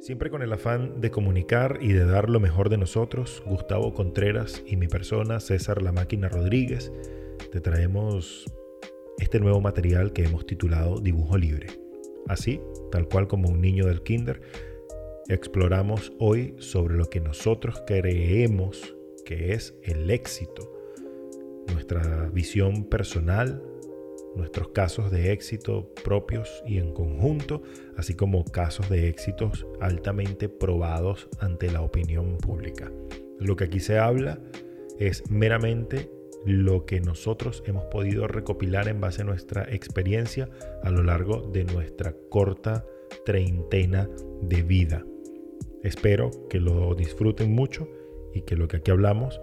Siempre con el afán de comunicar y de dar lo mejor de nosotros, Gustavo Contreras y mi persona, César La Máquina Rodríguez, te traemos este nuevo material que hemos titulado Dibujo Libre. Así, tal cual como un niño del kinder, exploramos hoy sobre lo que nosotros creemos que es el éxito, nuestra visión personal, nuestros casos de éxito propios y en conjunto, así como casos de éxitos altamente probados ante la opinión pública. Lo que aquí se habla es meramente lo que nosotros hemos podido recopilar en base a nuestra experiencia a lo largo de nuestra corta treintena de vida. Espero que lo disfruten mucho y que lo que aquí hablamos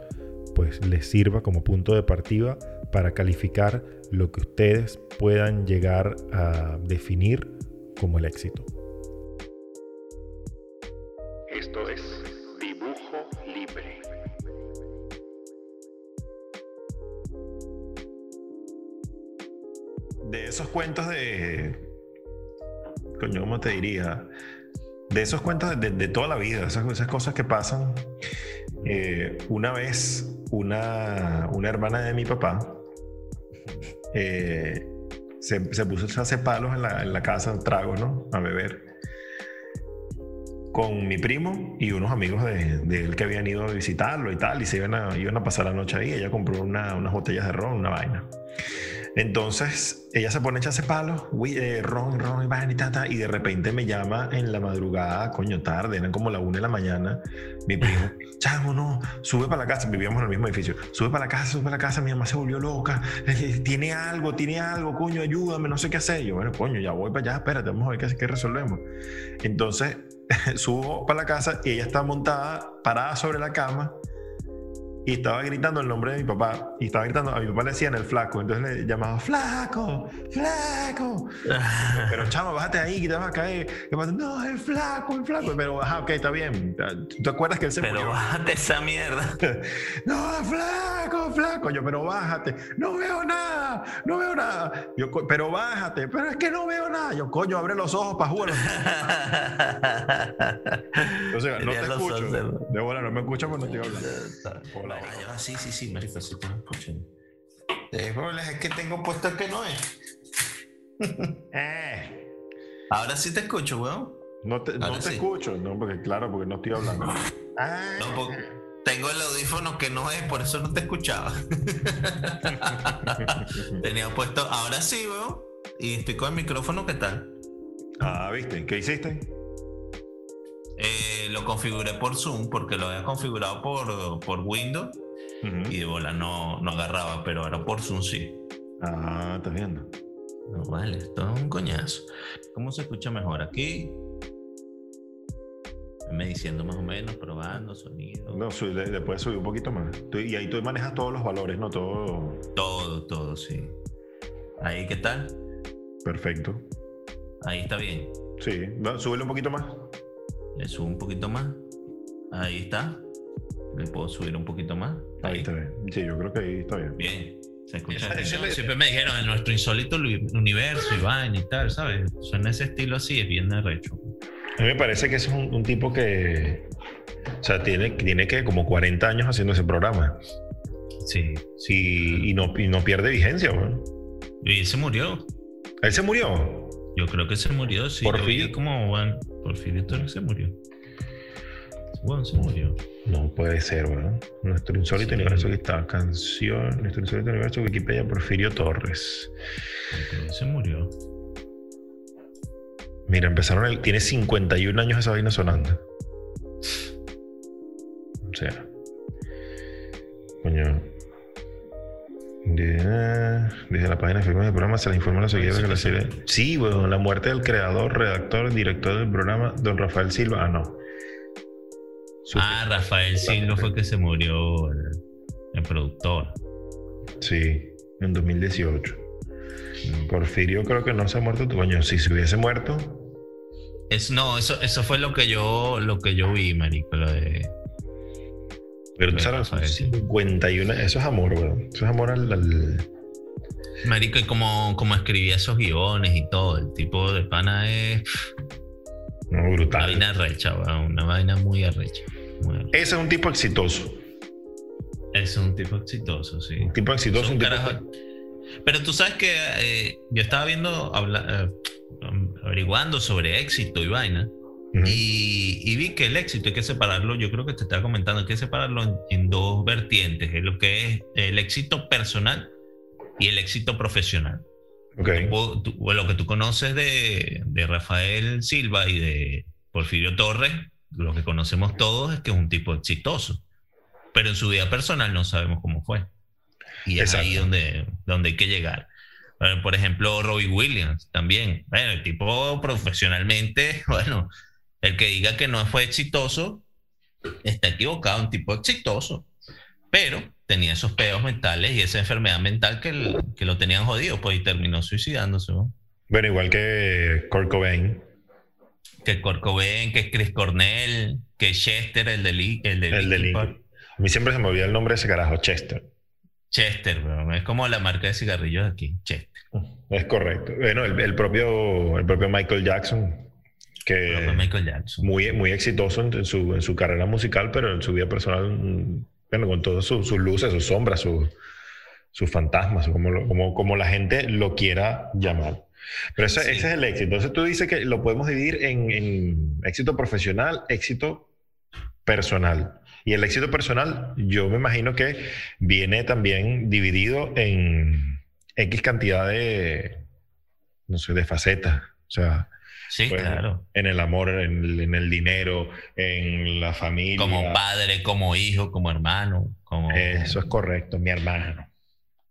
pues les sirva como punto de partida para calificar lo que ustedes puedan llegar a definir como el éxito. Esto es dibujo libre. De esos cuentos de... Coño, ¿cómo te diría? De esos cuentos de, toda la vida, esas, cosas que pasan. Eh, una vez una, una hermana de mi papá eh, se, se, puso a hacer palos en la, en la casa, tragos, ¿no? A beber. Con mi primo y unos amigos de, él que habían ido a visitarlo y tal, y se iban a, iban a pasar la noche ahí. Ella compró una, unas botellas de ron, una vaina. Entonces ella se pone a echarse palos, eh, ron, ron, y y tata, y de repente me llama en la madrugada, coño, tarde, eran como la una de la mañana, mi primo, chamo, no, sube para la casa, vivíamos en el mismo edificio, sube para la casa, sube para la casa, mi mamá se volvió loca, tiene algo, tiene algo, coño, ayúdame, no sé qué hacer. Yo, bueno, coño, ya voy para allá, espérate, vamos a ver qué, qué resolvemos. Entonces subo para la casa y ella está montada, parada sobre la cama, y estaba gritando el nombre de mi papá y estaba gritando, a mi papá le decían el flaco, entonces le llamaba flaco, flaco. pero chamo, bájate ahí que te vas a caer. no, el flaco, el flaco. Pero, ajá, ok, está bien. ¿Tú acuerdas que él se pero murió? bájate esa mierda. no, flaco, flaco. Yo, pero bájate. No veo nada, no veo nada. Yo, pero bájate, pero es que no veo nada. Yo, coño, abre los ojos para jugar. Entonces, no te escucho. De bueno, no me escuchas cuando estoy hablando. Ah, sí, sí, sí, marico, sí te escucho. Es que tengo puesto el que no es. eh. Ahora sí te escucho, weón. No te, no te escucho, no, porque claro, porque no estoy hablando. ah. No, tengo el audífono que no es, por eso no te escuchaba. Tenía puesto, ahora sí, weón. Y estoy con el micrófono, ¿qué tal? Ah, ¿viste? ¿Qué hiciste? Eh, lo configuré por Zoom porque lo había configurado por, por Windows y de bola no, no agarraba, pero ahora por Zoom sí. Ah, estás viendo. No vale, esto es un coñazo. ¿Cómo se escucha mejor aquí? Me diciendo más o menos, probando sonido. No, le, puedes subir un poquito más. y ahí tú manejas todos los valores, ¿no? Todo. Todo, todo, sí. Ahí, ¿qué tal? Perfecto. Ahí está bien. Sí, súbele un poquito más. Le subo un poquito más. Ahí está. Le puedo subir un poquito más. Ahí, está bien. Sí, yo creo que ahí está bien. Bien. Se escucha. Siempre me dijeron en nuestro insólito universo y vaina y tal, ¿sabes? Suena ese estilo así, es bien arrecho. A mí me parece que es un, tipo que. O sea, tiene, tiene que como 40 años haciendo ese programa. Sí. Sí, y no, y no pierde vigencia, weón. Y se murió. ¿Él se murió? Yo creo que se murió, sí. Por fin. Como, bueno, Porfirio Torres se murió. Bueno, se murió. No puede ser, ¿verdad? Nuestro insólito universo que está. Canción. Nuestro insólito universo Wikipedia Porfirio Torres. se murió. Mira, empezaron. El, tiene 51 años esa vaina sonando. O sea. Coño. Desde la página de del programa se les informa a los seguidores que la serie. Sí, bueno, la muerte del creador, redactor, director del programa, don Rafael Silva. Ah, no. ah, Rafael Silva fue que se murió el, productor. Sí, en 2018. Porfirio creo que no se ha muerto tu coño. Si se hubiese muerto. Es, no, eso, eso fue lo que yo, lo que yo vi, marico, lo de pero tú sabes, 51, eso es amor, weón. Eso es amor al, Marico, y como, como escribía esos guiones y todo, el tipo de pana es. brutal. Una vaina arrecha, una vaina muy arrecha. Ese es un tipo exitoso. Es un tipo exitoso, sí. Un tipo exitoso, un, tipo... Pero tú sabes que eh, yo estaba viendo, habla, eh, averiguando sobre éxito y vaina. Y, vi que el éxito hay que separarlo, yo creo que te estaba comentando, hay que separarlo en, dos vertientes, es lo que es el éxito personal y el éxito profesional. Okay. lo que tú conoces de, de, Rafael Silva y de Porfirio Torres, lo que conocemos todos es que es un tipo exitoso, pero en su vida personal no sabemos cómo fue. Y es ahí donde, donde hay que llegar. Por ejemplo, Robbie Williams también. Bueno, el tipo profesionalmente, bueno, el que diga que no fue exitoso está equivocado, un tipo exitoso. Pero tenía esos pedos mentales y esa enfermedad mental que, que lo tenían jodido, pues y terminó suicidándose. Bueno, igual que Kurt Cobain. Que Kurt Cobain, que Chris Cornell, que Chester, el de el de el A mí siempre se me olvida el nombre de ese carajo, Chester. Chester, es como la marca de cigarrillos aquí, Chester. Es correcto. Bueno, el, propio, el propio Michael Jackson, que Michael Jackson. Muy, muy exitoso en, su, en su carrera musical, pero en su vida personal, bueno, con todas sus luces, sus sombras, sus fantasmas, como, como, como la gente lo quiera llamar. Pero ese, es el éxito. Entonces tú dices que lo podemos dividir en, en éxito profesional, éxito personal. Y el éxito personal, yo me imagino que viene también dividido en X cantidad de, no sé, de facetas. O sea, Sí, pues, claro. En el amor, en el, dinero, en la familia. Como padre, como hijo, como hermano. Como... Eso es correcto, mi hermano.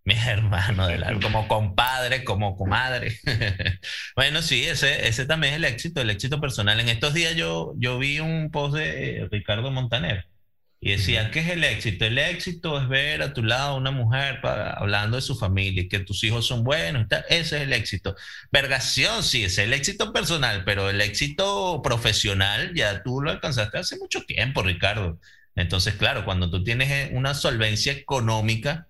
Mi hermano, como compadre, como comadre. bueno, sí, ese, ese también es el éxito, el éxito personal. En estos días yo, yo vi un post de Ricardo Montaner y decía, ¿qué es el éxito? El éxito es ver a tu lado una mujer hablando de su familia y que tus hijos son buenos. Ese es el éxito. Vergación, sí, es el éxito personal, pero el éxito profesional ya tú lo alcanzaste hace mucho tiempo, Ricardo. Entonces, claro, cuando tú tienes eh, una solvencia económica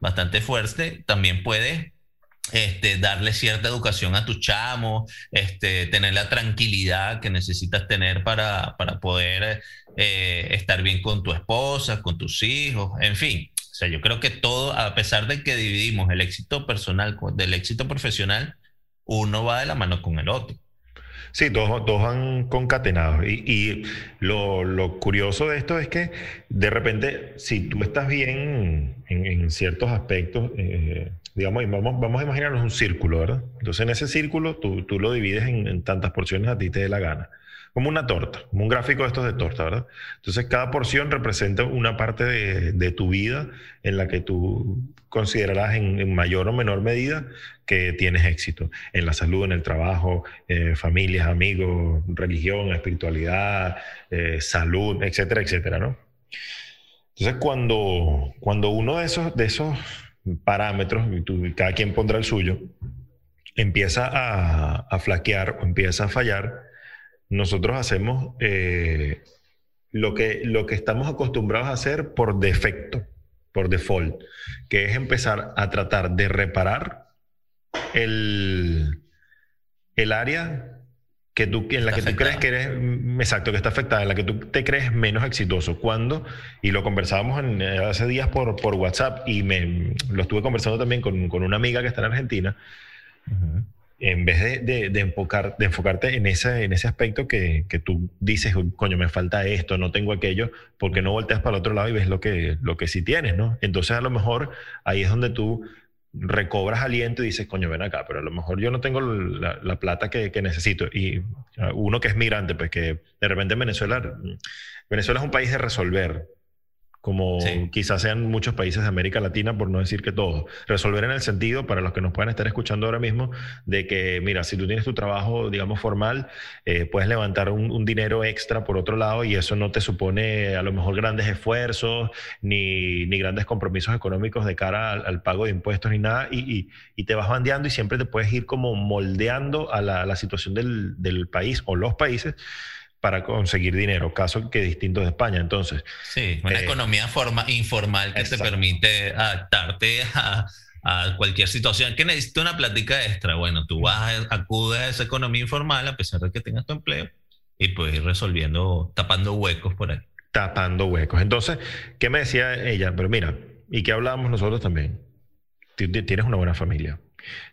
bastante fuerte, también puedes este, darle cierta educación a tus chamos, este, tener la tranquilidad que necesitas tener para, para poder eh, estar bien con tu esposa, con tus hijos, en fin. O sea, yo creo que todo, a pesar de que dividimos el éxito personal del éxito profesional, uno va de la mano con el otro. Sí, todos, todos van concatenados. Y, y lo, lo, curioso de esto es que de repente, si tú estás bien en, en ciertos aspectos, eh, digamos, vamos, vamos a imaginarnos un círculo, ¿verdad? Entonces en ese círculo tú, tú lo divides en, tantas porciones a ti te dé la gana. Como una torta, como un gráfico de estos de torta, ¿verdad? Entonces cada porción representa una parte de, de tu vida en la que tú considerarás en, mayor o menor medida que tienes éxito. En la salud, en el trabajo, eh, familias, amigos, religión, espiritualidad, eh, salud, etcétera, etcétera, ¿no? Entonces cuando, cuando uno de esos parámetros, y cada quien pondrá el suyo, empieza a, flaquear o empieza a fallar, nosotros hacemos eh, lo, que, lo que estamos acostumbrados a hacer por defecto, por default, que es empezar a tratar de reparar el, el área que tú, en la que tú crees que eres, mm, exacto, que está afectada, en la que tú te crees menos exitoso. Cuando, y lo conversábamos en, eh, hace días por, por WhatsApp y me lo estuve conversando también con, con una amiga que está en Argentina, en vez de, de, de, enfocar, de enfocarte en ese, en ese aspecto que, que, tú dices, coño, me falta esto, no tengo aquello, porque no volteas para el otro lado y ves lo que, lo que sí tienes, ¿no? Entonces a lo mejor ahí es donde tú recobras aliento y dices, coño, ven acá, pero a lo mejor yo no tengo la, la plata que, que, necesito. Y uh, uno que es migrante, pues que de repente en Venezuela, Venezuela es un país de resolver como quizás sean muchos países de América Latina, por no decir que todos. Resolver en el sentido, para los que nos puedan estar escuchando ahora mismo, de que, mira, si tú tienes tu trabajo, digamos, formal, eh, puedes levantar un, dinero extra por otro lado y eso no te supone a lo mejor grandes esfuerzos ni, ni grandes compromisos económicos de cara al, pago de impuestos ni nada y, y, te vas bandeando y siempre te puedes ir como moldeando a la, la situación del, del país o los países para conseguir dinero, caso que distinto de España. Entonces, sí, una eh, economía forma, informal que te permite adaptarte a, a, cualquier situación. Que necesita una plática extra. Bueno, tú vas, acudes a esa economía informal a pesar de que tengas tu empleo y pues ir resolviendo, tapando huecos por ahí. Tapando huecos. Entonces, ¿qué me decía ella? Pero mira, ¿y qué hablábamos nosotros también? Tienes una buena familia.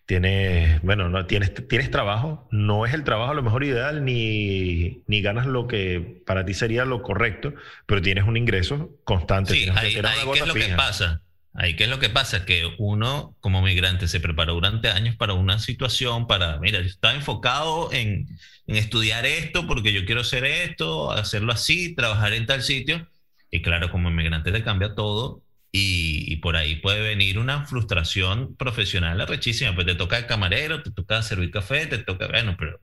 Tienes, bueno, no, tienes, tienes trabajo. No es el trabajo a lo mejor ideal ni, ni ganas lo que para ti sería lo correcto, pero tienes un ingreso constante. Sí, ahí, ¿qué es lo que pasa? Ahí, ¿qué es lo que pasa? Que uno, como migrante, se preparó durante años para una situación, para, mira, yo estaba enfocado en, en estudiar esto porque yo quiero hacer esto, hacerlo así, trabajar en tal sitio. Y claro, como inmigrante te cambia todo y, por ahí puede venir una frustración profesional arrechísima. Pues te toca el camarero, te toca servir café, te toca, bueno, pero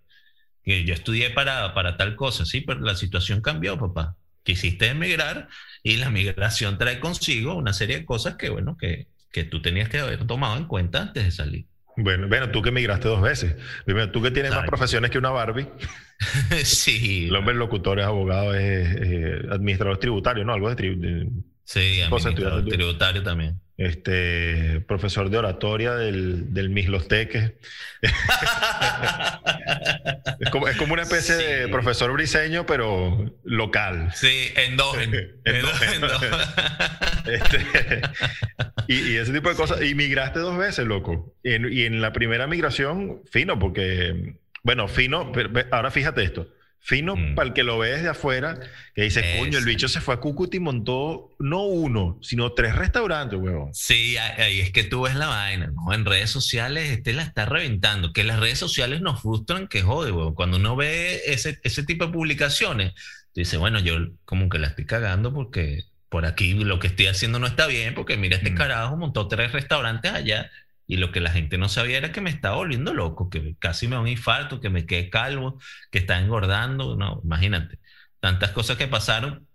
que yo estudié para, para tal cosa, sí, pero la situación cambió, papá. Quisiste emigrar y la migración trae consigo una serie de cosas que, bueno, que, que tú tenías que haber tomado en cuenta antes de salir. Bueno, bueno, tú que migraste dos veces. Primero, tú que tienes más profesiones que una Barbie. sí. Los locutores, abogados, eh, administradores tributarios, ¿no? Algo de, tri Sí, administrador tributario también. Este, profesor de oratoria del, del Mislosteque. es, como, es como una especie de profesor briseño, pero local. Sí, endógeno. este, y, y, ese tipo de cosas. Y migraste dos veces, loco. Y en, y en la primera migración, fino, porque, bueno, fino, ahora fíjate esto Fino mm. para el que lo ve desde afuera, que dice, coño, el bicho se fue a Cúcuta y montó no uno, sino tres restaurantes, huevón. Sí, ahí es que tú ves la vaina, ¿no? En redes sociales este la está reventando. Que las redes sociales nos frustran, que jode, huevón. Cuando uno ve ese, ese tipo de publicaciones, dice, bueno, yo como que la estoy cagando porque por aquí lo que estoy haciendo no está bien, porque mira, este mm. carajo montó tres restaurantes allá y lo que la gente no sabía era que me estaba volviendo loco, que casi me da un infarto, que me quedé calvo, que estaba engordando. No, imagínate. Tantas cosas que pasaron.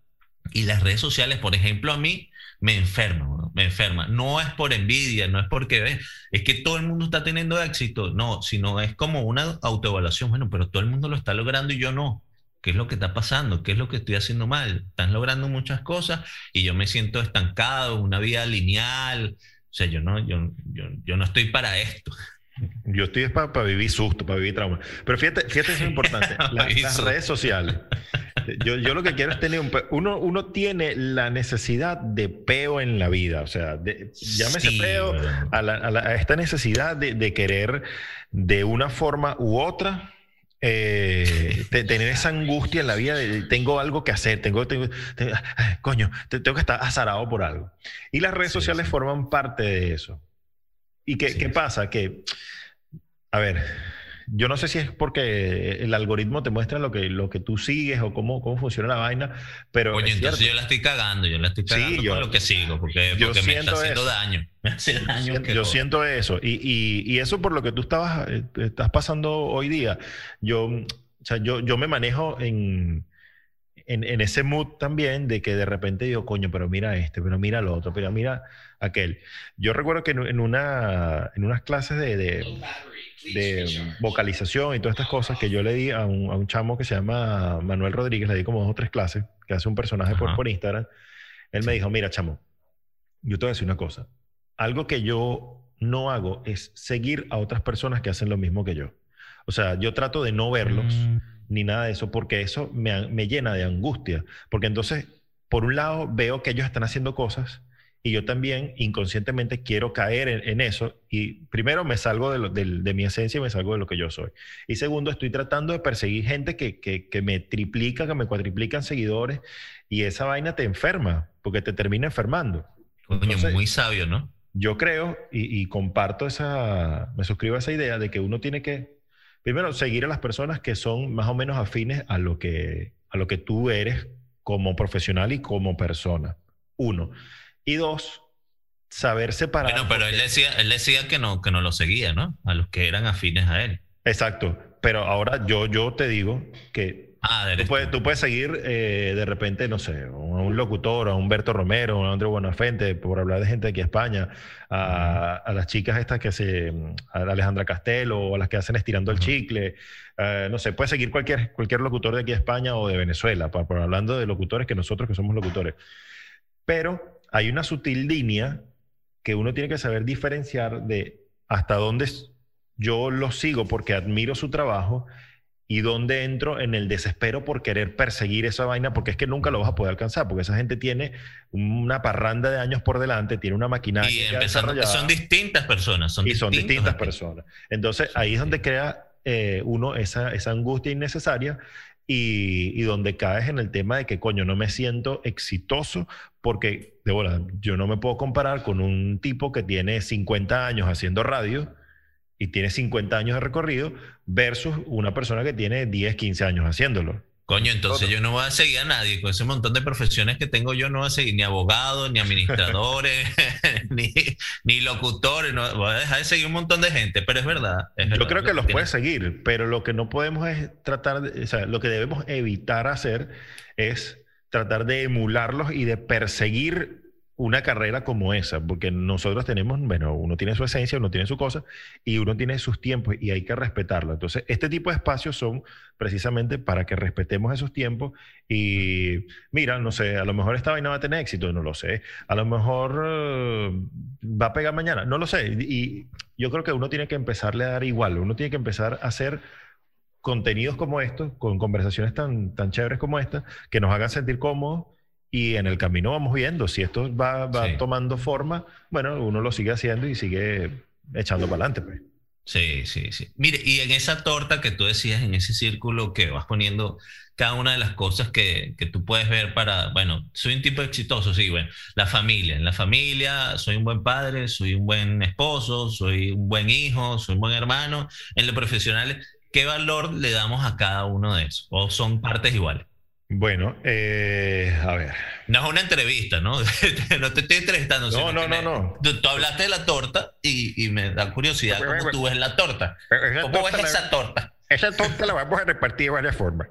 Y las redes sociales, por ejemplo, a mí me enferma, me enferma. No es por envidia, no es porque es que todo el mundo está teniendo éxito, no, sino es como una autoevaluación. Bueno, pero todo el mundo lo está logrando y yo no. ¿Qué es lo que está pasando? ¿Qué es lo que estoy haciendo mal? Están logrando muchas cosas y yo me siento estancado, una vida lineal, sea, yo no, yo, yo, yo no estoy para esto. Yo estoy para, vivir susto, para vivir trauma. Pero fíjate, fíjate, es importante. las redes sociales. Yo, yo, lo que quiero es tener un... Uno, uno tiene la necesidad de peo en la vida. O sea, de, llámese peo a, la, a, esta necesidad de, de, querer de una forma u otra eh, tener esa angustia en la vida de tengo algo que hacer, tengo, tengo, coño, tengo que estar azarado por algo. Y las redes sociales forman parte de eso. ¿Y qué, qué pasa? Que, a ver, yo no sé si es porque el algoritmo te muestra lo que, lo que tú sigues o cómo, cómo funciona la vaina, pero. Oye, entonces yo la estoy cagando, yo la estoy cagando yo, con lo que sigo, porque, porque me está haciendo daño. Me hace daño. yo siento eso. Y, y, y, eso por lo que tú estabas, eh, estás pasando hoy día. Yo, o sea, yo, yo me manejo en. En, en, ese mood también de que de repente digo, coño, pero mira este, pero mira lo otro, pero mira aquel. Yo recuerdo que en, una, en unas clases de, de de vocalización y todas estas cosas que yo le di a un, a un, chamo que se llama Manuel Rodríguez, le di como dos o tres clases, que hace un personaje por, por, Instagram. Él me dijo, mira, chamo, yo te voy a decir una cosa. Algo que yo no hago es seguir a otras personas que hacen lo mismo que yo. O sea, yo trato de no verlos mm. ni nada de eso, porque eso me, me llena de angustia. Porque entonces, por un lado, veo que ellos están haciendo cosas y yo también inconscientemente quiero caer en, eso y primero me salgo de, de, mi esencia y me salgo de lo que yo soy. Y segundo, estoy tratando de perseguir gente que, que, que me triplica, que me cuatriplican seguidores y esa vaina te enferma porque te termina enfermando. muy sabio, ¿no? Yo creo y, y, comparto esa, me suscribo a esa idea de que uno tiene que, primero, seguir a las personas que son más o menos afines a lo que, a lo que tú eres como profesional y como persona. Uno. Y dos, saber separar. Bueno, pero él decía, él decía que no, que no lo seguía, ¿no? A los que eran afines a él. Exacto. Pero ahora yo, yo te digo que ah, tú, puedes, tú, puedes, seguir eh, de repente, no sé, a un locutor, a Humberto Romero, a André Buenafente, por hablar de gente de aquí a España, a, a, las chicas estas que se, a Alejandra Castelo, o a las que hacen estirando el chicle, uh, no sé, puedes seguir cualquier, cualquier locutor de aquí a España o de Venezuela, por, por hablando de locutores que nosotros que somos locutores. Pero hay una sutil línea que uno tiene que saber diferenciar de hasta dónde yo lo sigo porque admiro su trabajo y dónde entro en el desespero por querer perseguir esa vaina, porque es que nunca lo vas a poder alcanzar, porque esa gente tiene una parranda de años por delante, tiene una maquinaria. Y empezando, son distintas personas. Son y son distintas personas. Entonces ahí es donde crea eh, uno esa, esa angustia innecesaria y, donde caes en el tema de que, coño, no me siento exitoso porque, de verdad, yo no me puedo comparar con un tipo que tiene 50 años haciendo radio y tiene 50 años de recorrido versus una persona que tiene 10, 15 años haciéndolo. Coño, entonces yo no voy a seguir a nadie. Con ese montón de profesiones que tengo yo, no voy a seguir ni abogados, ni administradores, ni, ni, locutores. No, voy a dejar de seguir un montón de gente, pero es verdad. yo creo que los puedes seguir, pero lo que no podemos es tratar, de, o sea, lo que debemos evitar hacer es tratar de emularlos y de perseguir una carrera como esa, porque nosotros tenemos, bueno, uno tiene su esencia, uno tiene su cosa y uno tiene sus tiempos y hay que respetarlo. Entonces, este tipo de espacios son precisamente para que respetemos esos tiempos y mira, no sé, a lo mejor esta vaina va a tener éxito, no lo sé, a lo mejor eh, va a pegar mañana, no lo sé. Y yo creo que uno tiene que empezarle a dar igual, uno tiene que empezar a hacer contenidos como estos, con conversaciones tan, tan chéveres como esta, que nos hagan sentir cómodos y en el camino vamos viendo si esto va, tomando forma, bueno, uno lo sigue haciendo y sigue echando para adelante. Pues. Sí, sí, sí. Mire, y en esa torta que tú decías, en ese círculo que vas poniendo cada una de las cosas que, que, tú puedes ver para, bueno, soy un tipo exitoso, sí, bueno, la familia, en la familia soy un buen padre, soy un buen esposo, soy un buen hijo, soy un buen hermano, en lo profesional, ¿qué valor le damos a cada uno de esos? ¿O son partes iguales? Bueno, eh, a ver. No es una entrevista, ¿no? no te estoy entrevistando. No, no, no, no. Tú, hablaste de la torta y, me da curiosidad cómo tú ves la torta. ¿Cómo ves esa torta? Esa torta la vamos a repartir de varias formas.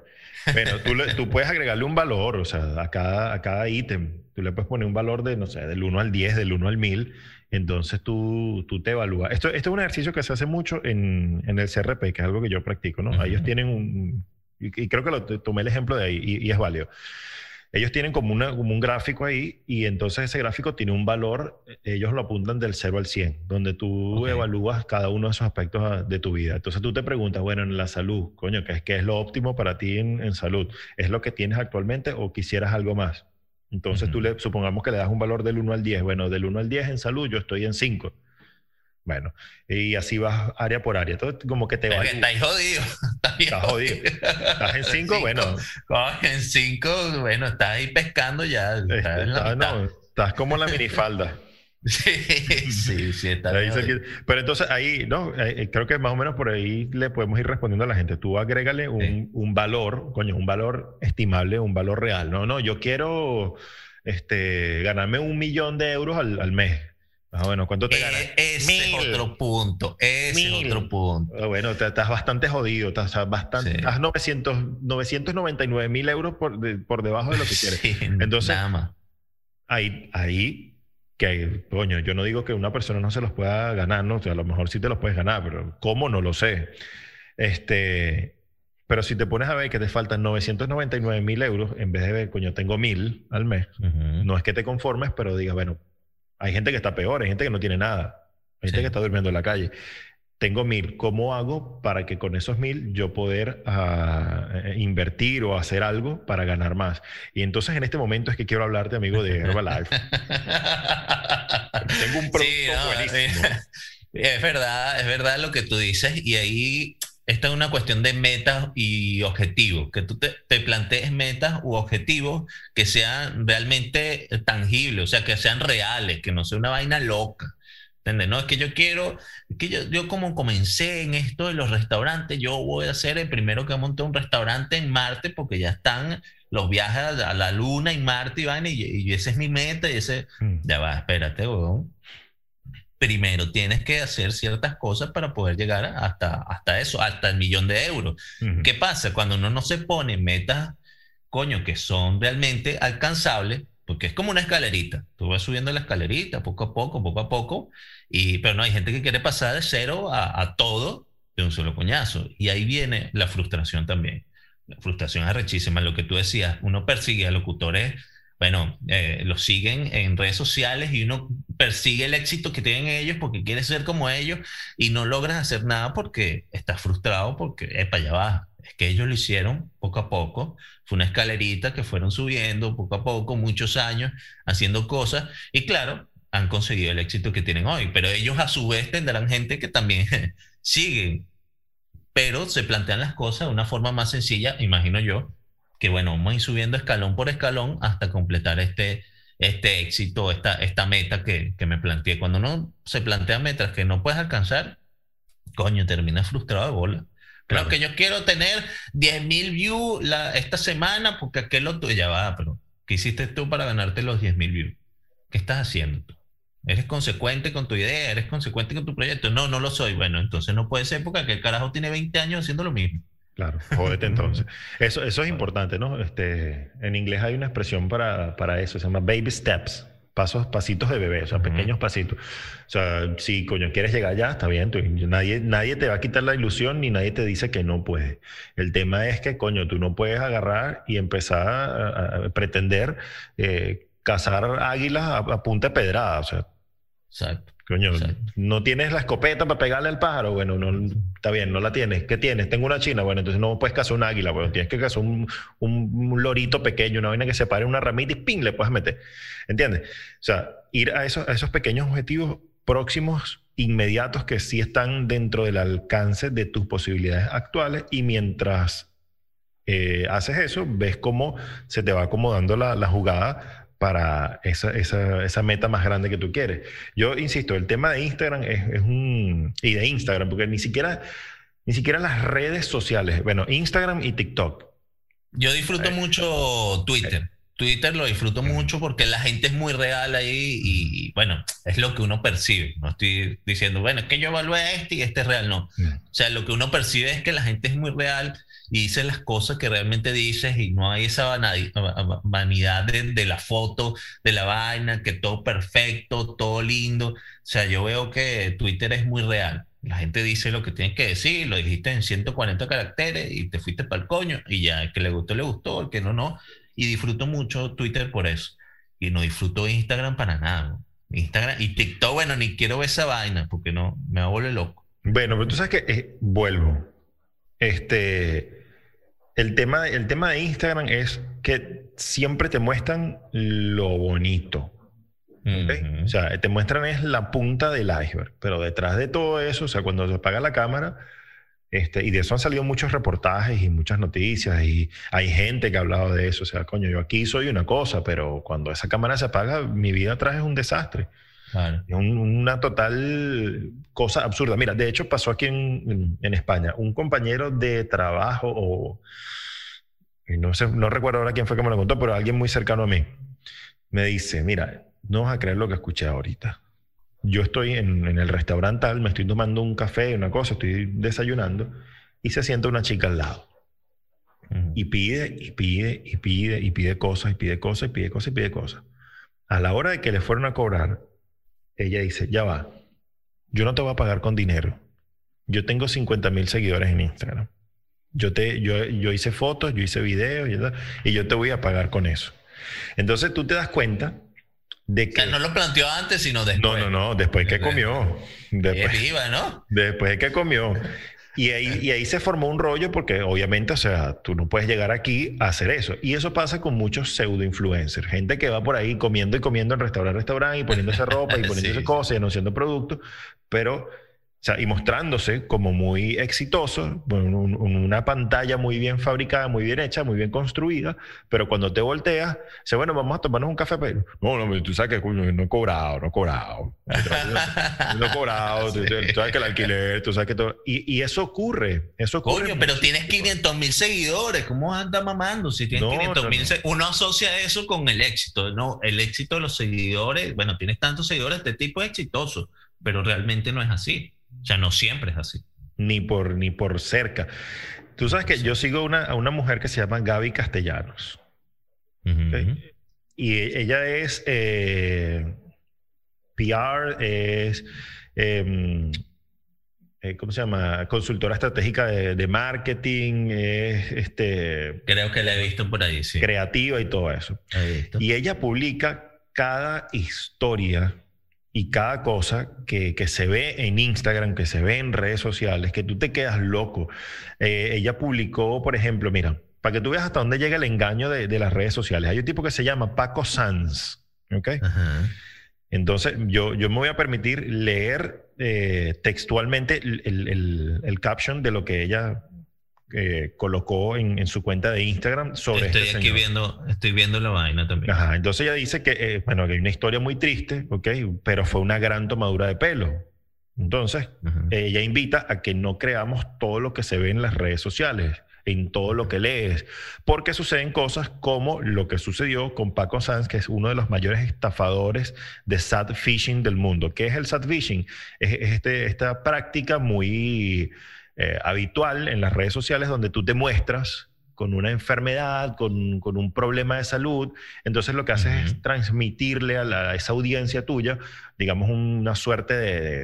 Bueno, tú, tú, puedes agregarle un valor, o sea, a cada, a cada ítem. Tú le puedes poner un valor de, no sé, del 1 al 10, del 1 al 1000. Entonces tú, tú te evalúas. Esto, esto es un ejercicio que se hace mucho en, en el CRP, que es algo que yo practico, ¿no? Ellos tienen un, y, creo que lo tomé el ejemplo de ahí y, es válido. Ellos tienen como, una, como un gráfico ahí y entonces ese gráfico tiene un valor, ellos lo apuntan del 0 al 100, donde tú evalúas cada uno de esos aspectos ah, de tu vida. Entonces tú te preguntas, bueno, en la salud, coño, ¿qué es, qué es lo óptimo para ti en, en salud? ¿Es lo que tienes actualmente o quisieras algo más? Entonces tú le, supongamos que le das un valor del 1 al 10. Bueno, del 1 al 10 en salud yo estoy en 5. Bueno, y así vas área por área. Todo como que te va. Estás jodido. Estás jodido. Estás en cinco, bueno. En cinco, bueno, estás ahí pescando ya. Estás, estás como la minifalda. Sí, sí, sí, está Pero entonces ahí, ¿no? Eh, eh, creo que más o menos por ahí le podemos ir respondiendo a la gente. Tú agrégale un, un valor, coño, un valor estimable, un valor real. No, no, yo quiero este, ganarme un millón de euros al, al mes. Ah, bueno, ¿cuánto te ganas? E-, ese es otro punto. Ese es otro punto. Ah, bueno, estás bastante jodido. Estás, bastante, estás 900, 999 mil euros por, por, debajo de lo que quieres. Entonces, ahí, ahí, que, coño, yo no digo que una persona no se los pueda ganar, ¿no? O sea, a lo mejor sí te los puedes ganar, pero ¿cómo? No lo sé. Este, pero si te pones a ver que te faltan 999 mil euros, en vez de ver, coño, tengo mil al mes, no es que te conformes, pero digas, bueno, hay gente que está peor, hay gente que no tiene nada, hay gente que está durmiendo en la calle. Tengo mil, ¿cómo hago para que con esos mil yo poder ah, eh, invertir o hacer algo para ganar más? Y entonces en este momento es que quiero hablarte, amigo, de Herbalife. Tengo un producto buenísimo. Es verdad, es verdad lo que tú dices y ahí esta es una cuestión de metas y objetivos, que tú te, plantees metas u objetivos que sean realmente tangibles, o sea, que sean reales, que no sea una vaina loca. ¿Entiendes? No, es que yo quiero, que yo, yo como comencé en esto de los restaurantes, yo voy a ser el primero que monte un restaurante en Marte porque ya están los viajes a la Luna y Marte y vaina, y, y esa es mi meta, y ese, mm. ya va, espérate, weón primero tienes que hacer ciertas cosas para poder llegar hasta, hasta eso, hasta el millón de euros. ¿Qué pasa? Cuando uno no se pone metas, coño, que son realmente alcanzables, porque es como una escalerita. Tú vas subiendo la escalerita poco a poco, poco a poco, y, pero no hay gente que quiere pasar de cero a, a todo de un solo coñazo. Y ahí viene la frustración también. La frustración es rechísima. Lo que tú decías, uno persigue a locutores bueno, eh, los siguen en redes sociales y uno persigue el éxito que tienen ellos porque quiere ser como ellos y no logras hacer nada porque estás frustrado porque, para allá va, es que ellos lo hicieron poco a poco. Fue una escalerita que fueron subiendo poco a poco, muchos años, haciendo cosas. Y claro, han conseguido el éxito que tienen hoy. Pero ellos a su vez tendrán gente que también sigue. Pero se plantean las cosas de una forma más sencilla, imagino yo, que bueno, vamos a ir subiendo escalón por escalón hasta completar este, este éxito, esta, esta meta que, que me planteé. Cuando uno se plantea metas que no puedes alcanzar, coño, termina frustrado de bola. Claro, que yo quiero tener 10.000 views la, esta semana porque aquel otro ya va, pero ¿qué hiciste tú para ganarte los 10.000 views? ¿Qué estás haciendo tú? ¿Eres consecuente con tu idea? ¿Eres consecuente con tu proyecto? No, no lo soy. Bueno, entonces no puede ser porque aquel carajo tiene 20 años haciendo lo mismo. Claro, jódete entonces. Eso, eso es importante, ¿no? Este, en inglés hay una expresión para, para eso, se llama baby steps pasos, pasitos de bebé, o sea, pequeños pasitos. O sea, si coño quieres llegar allá, está bien, nadie, nadie te va a quitar la ilusión ni nadie te dice que no puede. El tema es que, coño, tú no puedes agarrar y empezar a, pretender eh, cazar águilas a, a, punta de pedrada, o sea. Exacto. Coño, no tienes la escopeta para pegarle al pájaro, bueno, no, está bien, no la tienes. ¿Qué tienes? Tengo una china, bueno, entonces no puedes cazar un águila, bueno, tienes que cazar un, un, lorito pequeño, una vaina que se pare una ramita y ¡ping! le puedes meter. ¿Entiendes? O sea, ir a esos, a esos pequeños objetivos próximos, inmediatos, que sí están dentro del alcance de tus posibilidades actuales y mientras eh, haces eso, ves cómo se te va acomodando la, la jugada para esa, esa, esa, meta más grande que tú quieres. Yo insisto, el tema de Instagram es, es, un... y de Instagram, porque ni siquiera, ni siquiera las redes sociales, bueno, Instagram y TikTok. Yo disfruto mucho Twitter. Twitter lo disfruto mucho porque la gente es muy real ahí y, bueno, es lo que uno percibe. No estoy diciendo, bueno, es que yo evalué este y este es real, no. O sea, lo que uno percibe es que la gente es muy real y dice las cosas que realmente dices y no hay esa vanidad de, la foto, de la vaina, que todo perfecto, todo lindo. O sea, yo veo que Twitter es muy real. La gente dice lo que tiene que decir, lo dijiste en 140 caracteres y te fuiste para el coño y ya, el que le gustó, le gustó, el que no, no. Y disfruto mucho Twitter por eso. Y no disfruto Instagram para nada. Instagram y TikTok, bueno, ni quiero ver esa vaina porque no, me vuelve loco. Bueno, pero tú sabes que eh, vuelvo. Este, el tema, el tema de Instagram es que siempre te muestran lo bonito. O sea, te muestran es la punta del iceberg, pero detrás de todo eso, o sea, cuando se apaga la cámara, este, y de eso han salido muchos reportajes y muchas noticias, y hay gente que ha hablado de eso, o sea, coño, yo aquí soy una cosa, pero cuando esa cámara se apaga, mi vida atrás es un desastre. Es una total cosa absurda. Mira, de hecho pasó aquí en, en, España. Un compañero de trabajo, o no, sé, no recuerdo ahora quién fue que me lo contó, pero alguien muy cercano a mí, me dice, mira, no vas a creer lo que escuché ahorita. Yo estoy en, en el restaurante tal, me estoy tomando un café, una cosa, estoy desayunando, y se sienta una chica al lado. Y pide, y pide, y pide, y pide cosas, y pide cosas, y pide cosas, y pide cosas. A la hora de que le fueron a cobrar, ella dice, ya va, yo no te voy a pagar con dinero. Yo tengo 50 mil seguidores en Instagram. Yo, te, yo, yo hice fotos, yo hice videos y, yo te voy a pagar con eso. Entonces tú te das cuenta de que... no lo planteó antes, sino después. No, no, no, después que comió. Después, viva, ¿no? Después que comió. Y ahí, y ahí se formó un rollo porque obviamente, o sea, tú no puedes llegar aquí a hacer eso. Y eso pasa con muchos pseudo influencers, gente que va por ahí comiendo y comiendo en restaurante, restaurante y poniéndose ropa y poniéndose cosas y anunciando productos, pero y mostrándose como muy exitoso, en una pantalla muy bien fabricada, muy bien hecha, muy bien construida, pero cuando te volteas, dice, bueno, vamos a tomarnos un café, pero no, no, tú sabes que no he cobrado, no he cobrado, no he cobrado, tú, sabes que el alquiler, tú sabes que todo, y, eso ocurre, eso ocurre. Coño, pero tienes 500 mil seguidores, ¿cómo anda mamando? Si tienes 500 mil, uno asocia eso con el éxito, ¿no? El éxito de los seguidores, bueno, tienes tantos seguidores, este tipo es exitoso, pero realmente no es así. O sea, no siempre es así. Ni por, ni por cerca. Tú sabes que yo sigo una, a una mujer que se llama Gaby Castellanos. Y ella es eh, PR, es, em, eh, ¿cómo se llama? Consultora estratégica de, marketing, es, este... Creo que la he visto por ahí, sí. Creativa y todo eso. Y ella publica cada historia y cada cosa que, se ve en Instagram, que se ve en redes sociales, que tú te quedas loco. Eh, ella publicó, por ejemplo, mira, para que tú veas hasta dónde llega el engaño de, las redes sociales. Hay un tipo que se llama Paco Sanz, ¿ok? Entonces, yo, yo me voy a permitir leer eh, textualmente el, el, caption de lo que ella eh, colocó en, su cuenta de Instagram sobre estoy este aquí viendo estoy viendo la vaina también Ajá, entonces ella dice que eh, bueno que hay una historia muy triste ok pero fue una gran tomadura de pelo entonces ella invita a que no creamos todo lo que se ve en las redes sociales en todo lo que lees, porque suceden cosas como lo que sucedió con Paco Sanz, que es uno de los mayores estafadores de sad phishing del mundo. ¿Qué es el sad phishing? Es, este, esta práctica muy eh, habitual en las redes sociales donde tú te muestras con una enfermedad, con, un problema de salud. Entonces lo que haces es transmitirle a, esa audiencia tuya, digamos, una suerte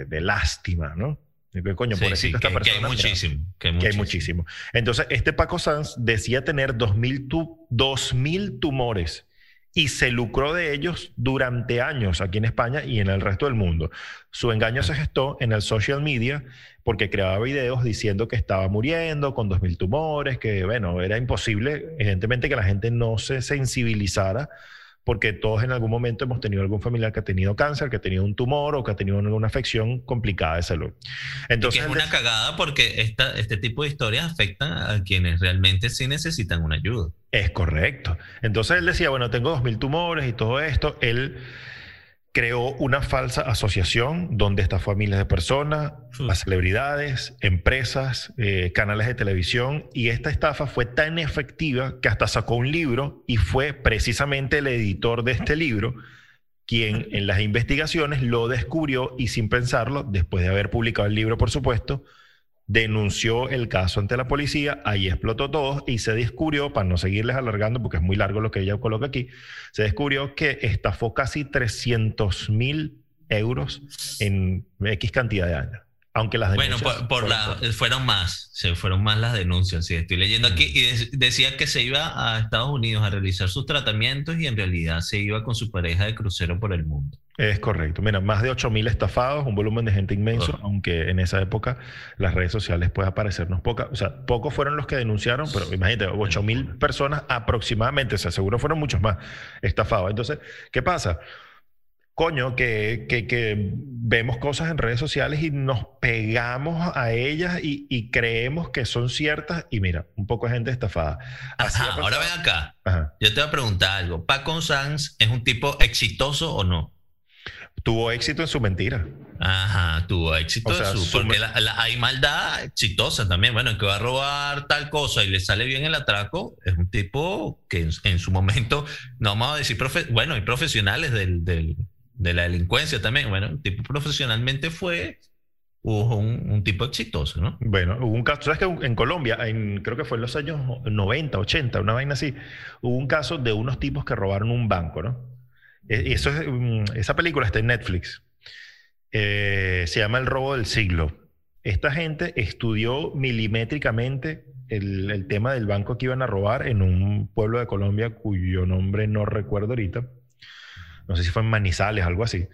de, lástima, ¿no? De coño, esta persona. Que hay muchísimo. Que hay muchísimo. Entonces, este Paco Sanz decía tener 2.000 tumores y se lucró de ellos durante años aquí en España y en el resto del mundo. Su engaño se gestó en el social media porque creaba videos diciendo que estaba muriendo con 2.000 tumores, que bueno, era imposible, evidentemente, que la gente no se sensibilizara porque todos en algún momento hemos tenido algún familiar que ha tenido cáncer, que ha tenido un tumor o que ha tenido alguna afección complicada de salud. Entonces, es una cagada porque esta, este tipo de historias afectan a quienes realmente sí necesitan una ayuda. Es correcto. Entonces él decía, bueno, tengo 2.000 tumores y todo esto. Él creó una falsa asociación donde estafó a miles de personas, a celebridades, empresas, eh, canales de televisión, y esta estafa fue tan efectiva que hasta sacó un libro y fue precisamente el editor de este libro quien en las investigaciones lo descubrió y sin pensarlo, después de haber publicado el libro, por supuesto, denunció el caso ante la policía, ahí explotó todo y se descubrió, para no seguirles alargando porque es muy largo lo que ella coloca aquí, se descubrió que estafó casi 300 mil euros en X cantidad de años. Aunque las denuncias. Bueno, por, la, fueron más, se fueron más las denuncias. Sí, estoy leyendo aquí y decía que se iba a Estados Unidos a realizar sus tratamientos y en realidad se iba con su pareja de crucero por el mundo. Es correcto. Mira, más de 8.000 estafados, un volumen de gente inmenso, aunque en esa época las redes sociales pueden parecernos pocas. O sea, pocos fueron los que denunciaron, pero imagínate, 8.000 personas aproximadamente, o sea, seguro fueron muchos más estafados. Entonces, ¿qué pasa? coño, que, que, vemos cosas en redes sociales y nos pegamos a ellas y, creemos que son ciertas y mira, un poco de gente estafada. ahora ven acá. Yo te voy a preguntar algo. ¿Paco Sanz es un tipo exitoso o no? Tuvo éxito en su mentira. Ajá, tuvo éxito en su, porque hay maldad exitosa también. Bueno, el que va a robar tal cosa y le sale bien el atraco, es un tipo que en, su momento, no vamos a decir, bueno, hay profesionales del, de la delincuencia también. Bueno, un tipo profesionalmente fue un, tipo exitoso, ¿no? Bueno, hubo un caso, sabes que en Colombia, en, creo que fue en los años 90, 80, una vaina así, hubo un caso de unos tipos que robaron un banco, ¿no? E, eso es, mm, esa película está en Netflix. Eh, se llama El robo del siglo. Esta gente estudió milimétricamente el, el tema del banco que iban a robar en un pueblo de Colombia cuyo nombre no recuerdo ahorita no sé si fue en Manizales, algo así.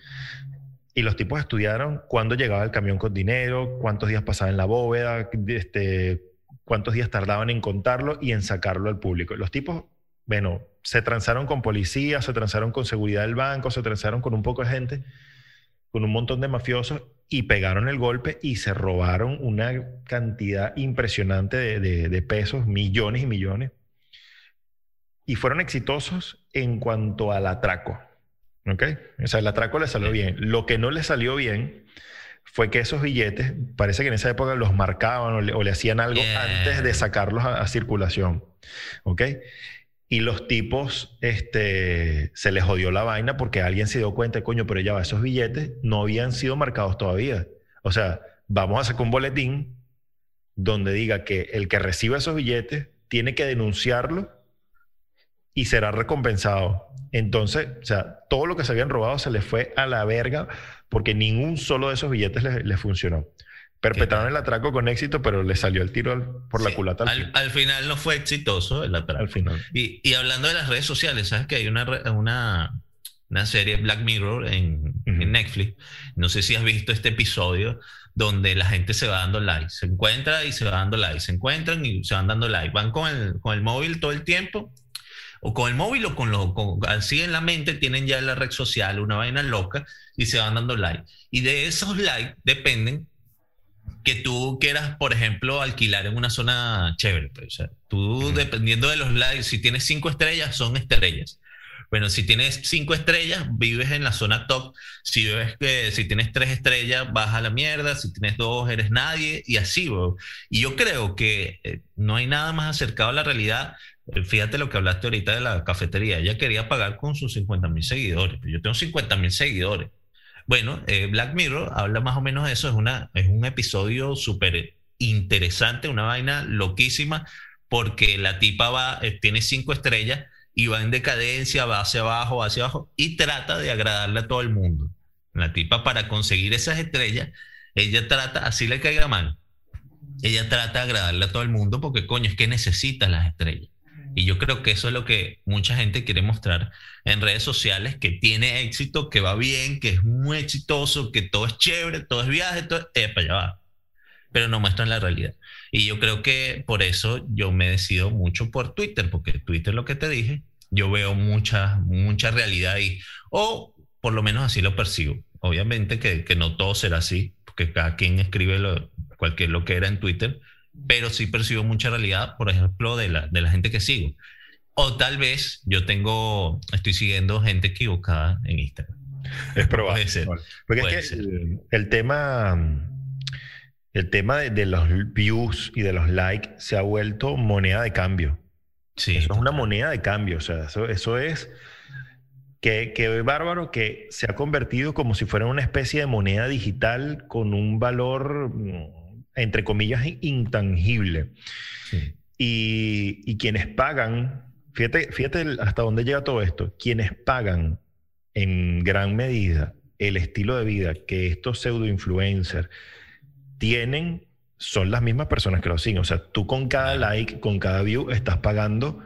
Y los tipos estudiaron cuándo llegaba el camión con dinero, cuántos días pasaba en la bóveda, este, cuántos días tardaban en contarlo y en sacarlo al público. Los tipos, bueno, se transaron con policía, se transaron con seguridad del banco, se transaron con un poco de gente, con un montón de mafiosos y pegaron el golpe y se robaron una cantidad impresionante de, de pesos, millones y millones. Y fueron exitosos en cuanto al atraco. ¿Ok? O sea, el atraco le salió bien. Lo que no le salió bien fue que esos billetes, parece que en esa época los marcaban o le, hacían algo antes de sacarlos a, circulación. ¿Ok? Y los tipos, este, se les jodió la vaina porque alguien se dio cuenta, coño, pero ya va, esos billetes no habían sido marcados todavía. O sea, vamos a sacar un boletín donde diga que el que reciba esos billetes tiene que denunciarlo y será recompensado. Entonces, o sea, todo lo que se habían robado se les fue a la verga porque ningún solo de esos billetes les, funcionó. Perpetraron el atraco con éxito, pero le salió el tiro por la culata. Al, final no fue exitoso el atraco. Al final. Y, hablando de las redes sociales, ¿sabes que hay una, una una serie Black Mirror en, en, Netflix. No sé si has visto este episodio donde la gente se va dando like, se encuentra y se va dando like, se encuentran y se van dando like, van con el, con el móvil todo el tiempo, o con el móvil o con lo, con, así en la mente tienen ya la red social, una vaina loca, y se van dando like. Y de esos likes dependen que tú quieras, por ejemplo, alquilar en una zona chévere. Pues, o sea, tú, dependiendo de los likes, si tienes cinco estrellas, son estrellas. Bueno, si tienes cinco estrellas, vives en la zona top. Si ves que si tienes tres estrellas, vas a la mierda. Si tienes dos, eres nadie. Y así, Y yo creo que eh, no hay nada más acercado a la realidad. Eh, fíjate lo que hablaste ahorita de la cafetería. Ella quería pagar con sus 50 mil seguidores. Yo tengo 50 mil seguidores. Bueno, eh, Black Mirror habla más o menos de eso. Es, una, es un episodio súper interesante, una vaina loquísima, porque la tipa va, tiene cinco estrellas y va en decadencia, va hacia abajo, va hacia abajo y trata de agradarle a todo el mundo. La tipa para conseguir esas estrellas, ella trata, así le caiga mal, ella trata de agradarle a todo el mundo porque coño, es que necesita las estrellas. Y yo creo que eso es lo que mucha gente quiere mostrar en redes sociales, que tiene éxito, que va bien, que es muy exitoso, que todo es chévere, todo es viaje, todo es... para allá va. Pero no muestran la realidad. Y yo creo que por eso yo me decido mucho por Twitter, porque Twitter, lo que te dije, yo veo mucha, mucha realidad ahí. O por lo menos así lo percibo. Obviamente que, que no todo será así, porque cada quien escribe lo, cualquier lo que era en Twitter, pero sí percibo mucha realidad, por ejemplo, de la, de la gente que sigo. O tal vez yo tengo, estoy siguiendo gente equivocada en Instagram. Es probable. Puede ser. Porque es que el, el, tema, el tema de, de, los views y de los likes se ha vuelto moneda de cambio. Sí, eso es una moneda de cambio, o sea, eso, eso es que, que bárbaro que se ha convertido como si fuera una especie de moneda digital con un valor, mm, entre comillas, intangible. Y, y, quienes pagan, fíjate, fíjate hasta dónde llega todo esto, quienes pagan en gran medida el estilo de vida que estos pseudo influencers tienen son las mismas personas que lo siguen. O sea, tú con cada like, con cada view, estás pagando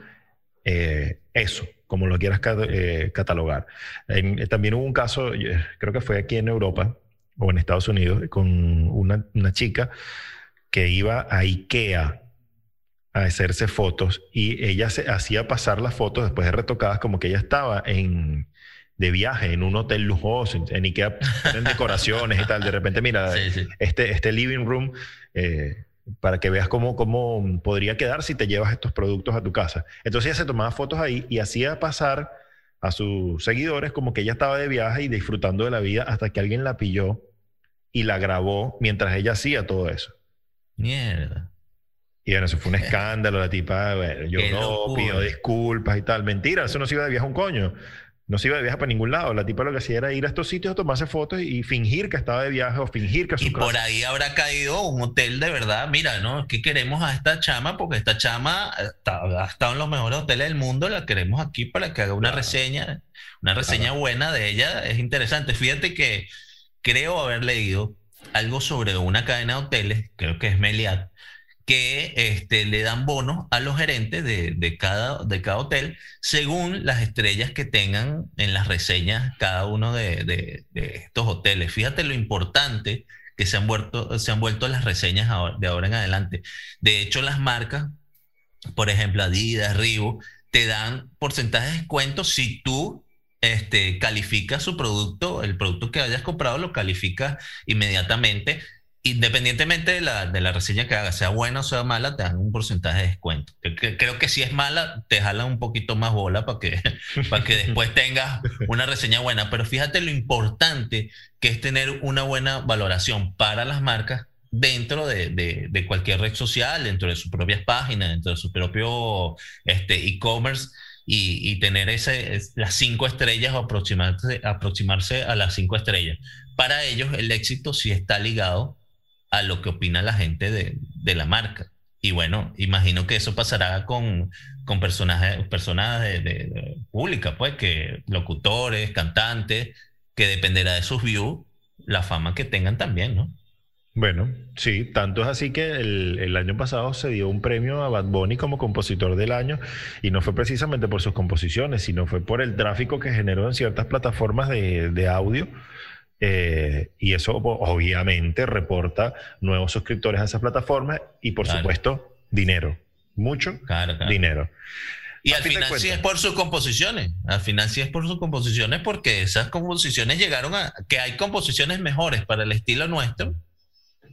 eh, eso, como lo quieras eh, catalogar. Eh, también hubo un caso, creo que fue aquí en Europa o en Estados Unidos, con una, una chica que iba a IKEA a hacerse fotos y ella se hacía pasar las fotos después de retocadas como que ella estaba en de viaje en un hotel lujoso, en Ikea en decoraciones y tal. De repente, mira, Este, este living room eh, para que veas cómo, cómo podría quedar si te llevas estos productos a tu casa. Entonces ella se tomaba fotos ahí y hacía pasar a sus seguidores como que ella estaba de viaje y disfrutando de la vida hasta que alguien la pilló y la grabó mientras ella hacía todo eso. Mierda. Y bueno, eso fue un escándalo. La tipa, bueno, yo no pido disculpas y tal. Mentira, eso no se iba de viaje un coño no se iba de viaje para ningún lado. La tipa lo que hacía era ir a estos sitios, tomarse fotos y fingir que estaba de viaje o fingir que su Y por ahí habrá caído un hotel de verdad. Mira, ¿no? ¿Qué queremos a esta chama? Porque esta chama ha estado en los mejores hoteles del mundo. La queremos aquí para que haga una reseña, una reseña buena de ella. Es interesante. Fíjate que creo haber leído algo sobre una cadena de hoteles, creo que es Meliat, que este, le dan bonos a los gerentes de, cada, de cada hotel según las estrellas que tengan en las reseñas cada uno de, estos hoteles. Fíjate lo importante que se han vuelto, se han vuelto las reseñas de ahora en adelante. De hecho, las marcas, por ejemplo, Adidas, Reebok, te dan porcentajes de descuento si tú este, calificas su producto, el producto que hayas comprado lo calificas inmediatamente independientemente de la, de la reseña que haga, sea buena o sea mala, te dan un porcentaje de descuento. Creo que si es mala, te jalan un poquito más bola para que, para que después tengas una reseña buena. Pero fíjate lo importante que es tener una buena valoración para las marcas dentro de, de, cualquier red social, dentro de sus propias páginas, dentro de su propio este, e-commerce. Y, y, tener ese, las cinco estrellas o aproximarse, aproximarse a las cinco estrellas. Para ellos el éxito sí está ligado a lo que opina la gente de, de la marca. Y bueno, imagino que eso pasará con, con personajes, personas de, de, públicas, pues, que locutores, cantantes, que dependerá de sus views, la fama que tengan también, ¿no? Bueno, sí, tanto es así que el, año pasado se dio un premio a Bad Bunny como compositor del año y no fue precisamente por sus composiciones, sino fue por el tráfico que generó en ciertas plataformas de, audio. Eh, y eso obviamente reporta nuevos suscriptores a esas plataformas y por supuesto dinero, mucho dinero. Y al final sí es por sus composiciones. Al final sí es por sus composiciones porque esas composiciones llegaron a que hay composiciones mejores para el estilo nuestro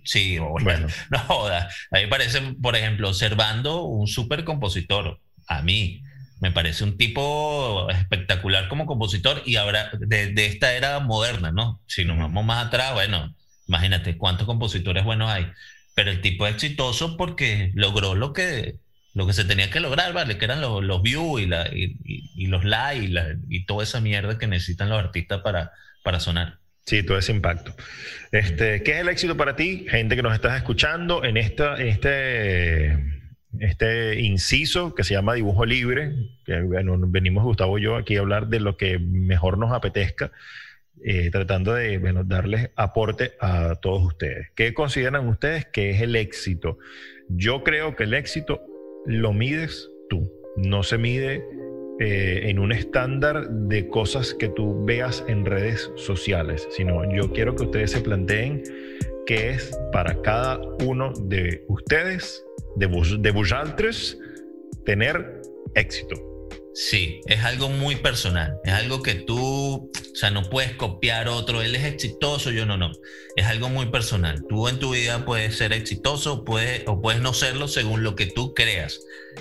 Sí, bueno, no joda. A mí me parece, por ejemplo, observando un súper compositor. A mí me parece un tipo espectacular como compositor y ahora de, esta era moderna, ¿no? Si nos vamos más atrás, bueno, imagínate cuántos compositores buenos hay. Pero el tipo es exitoso porque logró lo que, lo que se tenía que lograr, ¿vale? Que eran los, los views y, la, y, los likes y, y toda esa mierda que necesitan los artistas para, para sonar. Sí, todo ese impacto. Este, ¿Qué es el éxito para ti? Gente que nos estás escuchando en, esta, este, este inciso que se llama dibujo libre, que bueno, venimos Gustavo y yo aquí a hablar de lo que mejor nos apetezca, eh, tratando de bueno, darles aporte a todos ustedes. ¿Qué consideran ustedes que es el éxito? Yo creo que el éxito lo mides tú, no se mide eh, en un estándar de cosas que tú veas en redes sociales, sino yo quiero que ustedes se planteen qué es para cada uno de ustedes, de, de tener éxito. Sí, es algo muy personal, es algo que tú, o sea, no puedes copiar otro, él es exitoso, yo no, no, es algo muy personal. Tú en tu vida puedes ser exitoso puedes, o puedes no serlo según lo que tú creas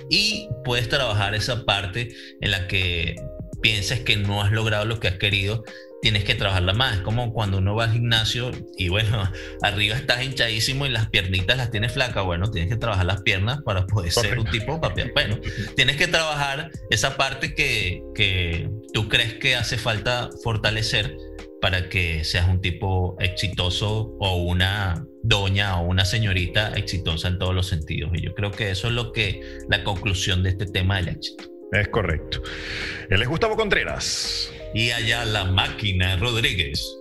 y puedes trabajar esa parte en la que pienses que no has logrado lo que has querido tienes que trabajarla más. Es como cuando uno va al gimnasio y bueno, arriba estás hinchadísimo y las piernitas las tienes flacas. Bueno, tienes que trabajar las piernas para poder ser un tipo papi. Bueno, tienes que trabajar esa parte que, que tú crees que hace falta fortalecer para que seas un tipo exitoso o una doña o una señorita exitosa en todos los sentidos. Y yo creo que eso es lo que la conclusión de este tema del éxito. Es correcto. Él es Gustavo Contreras y allá la máquina Rodríguez.